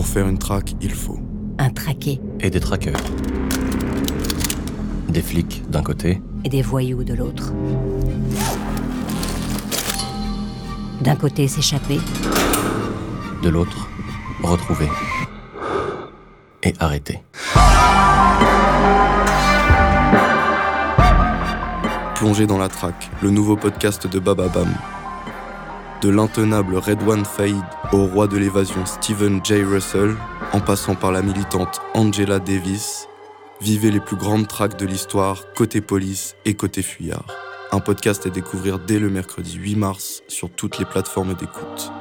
Pour faire une traque, il faut un traqué Et des traqueurs. Des flics d'un côté. et des voyous de l'autre. D'un côté s'échapper, De l'autre, retrouver. Et arrêter. Plongé dans la traque, le nouveau podcast de Bababam. De l'intenable Redwan Faïd au roi de l'évasion Stephen J. Russell, en passant par la militante Angela Davis, vivez les plus grandes traques de l'histoire côté police et côté fuyard. Un podcast à découvrir dès le mercredi 8 mars sur toutes les plateformes d'écoute.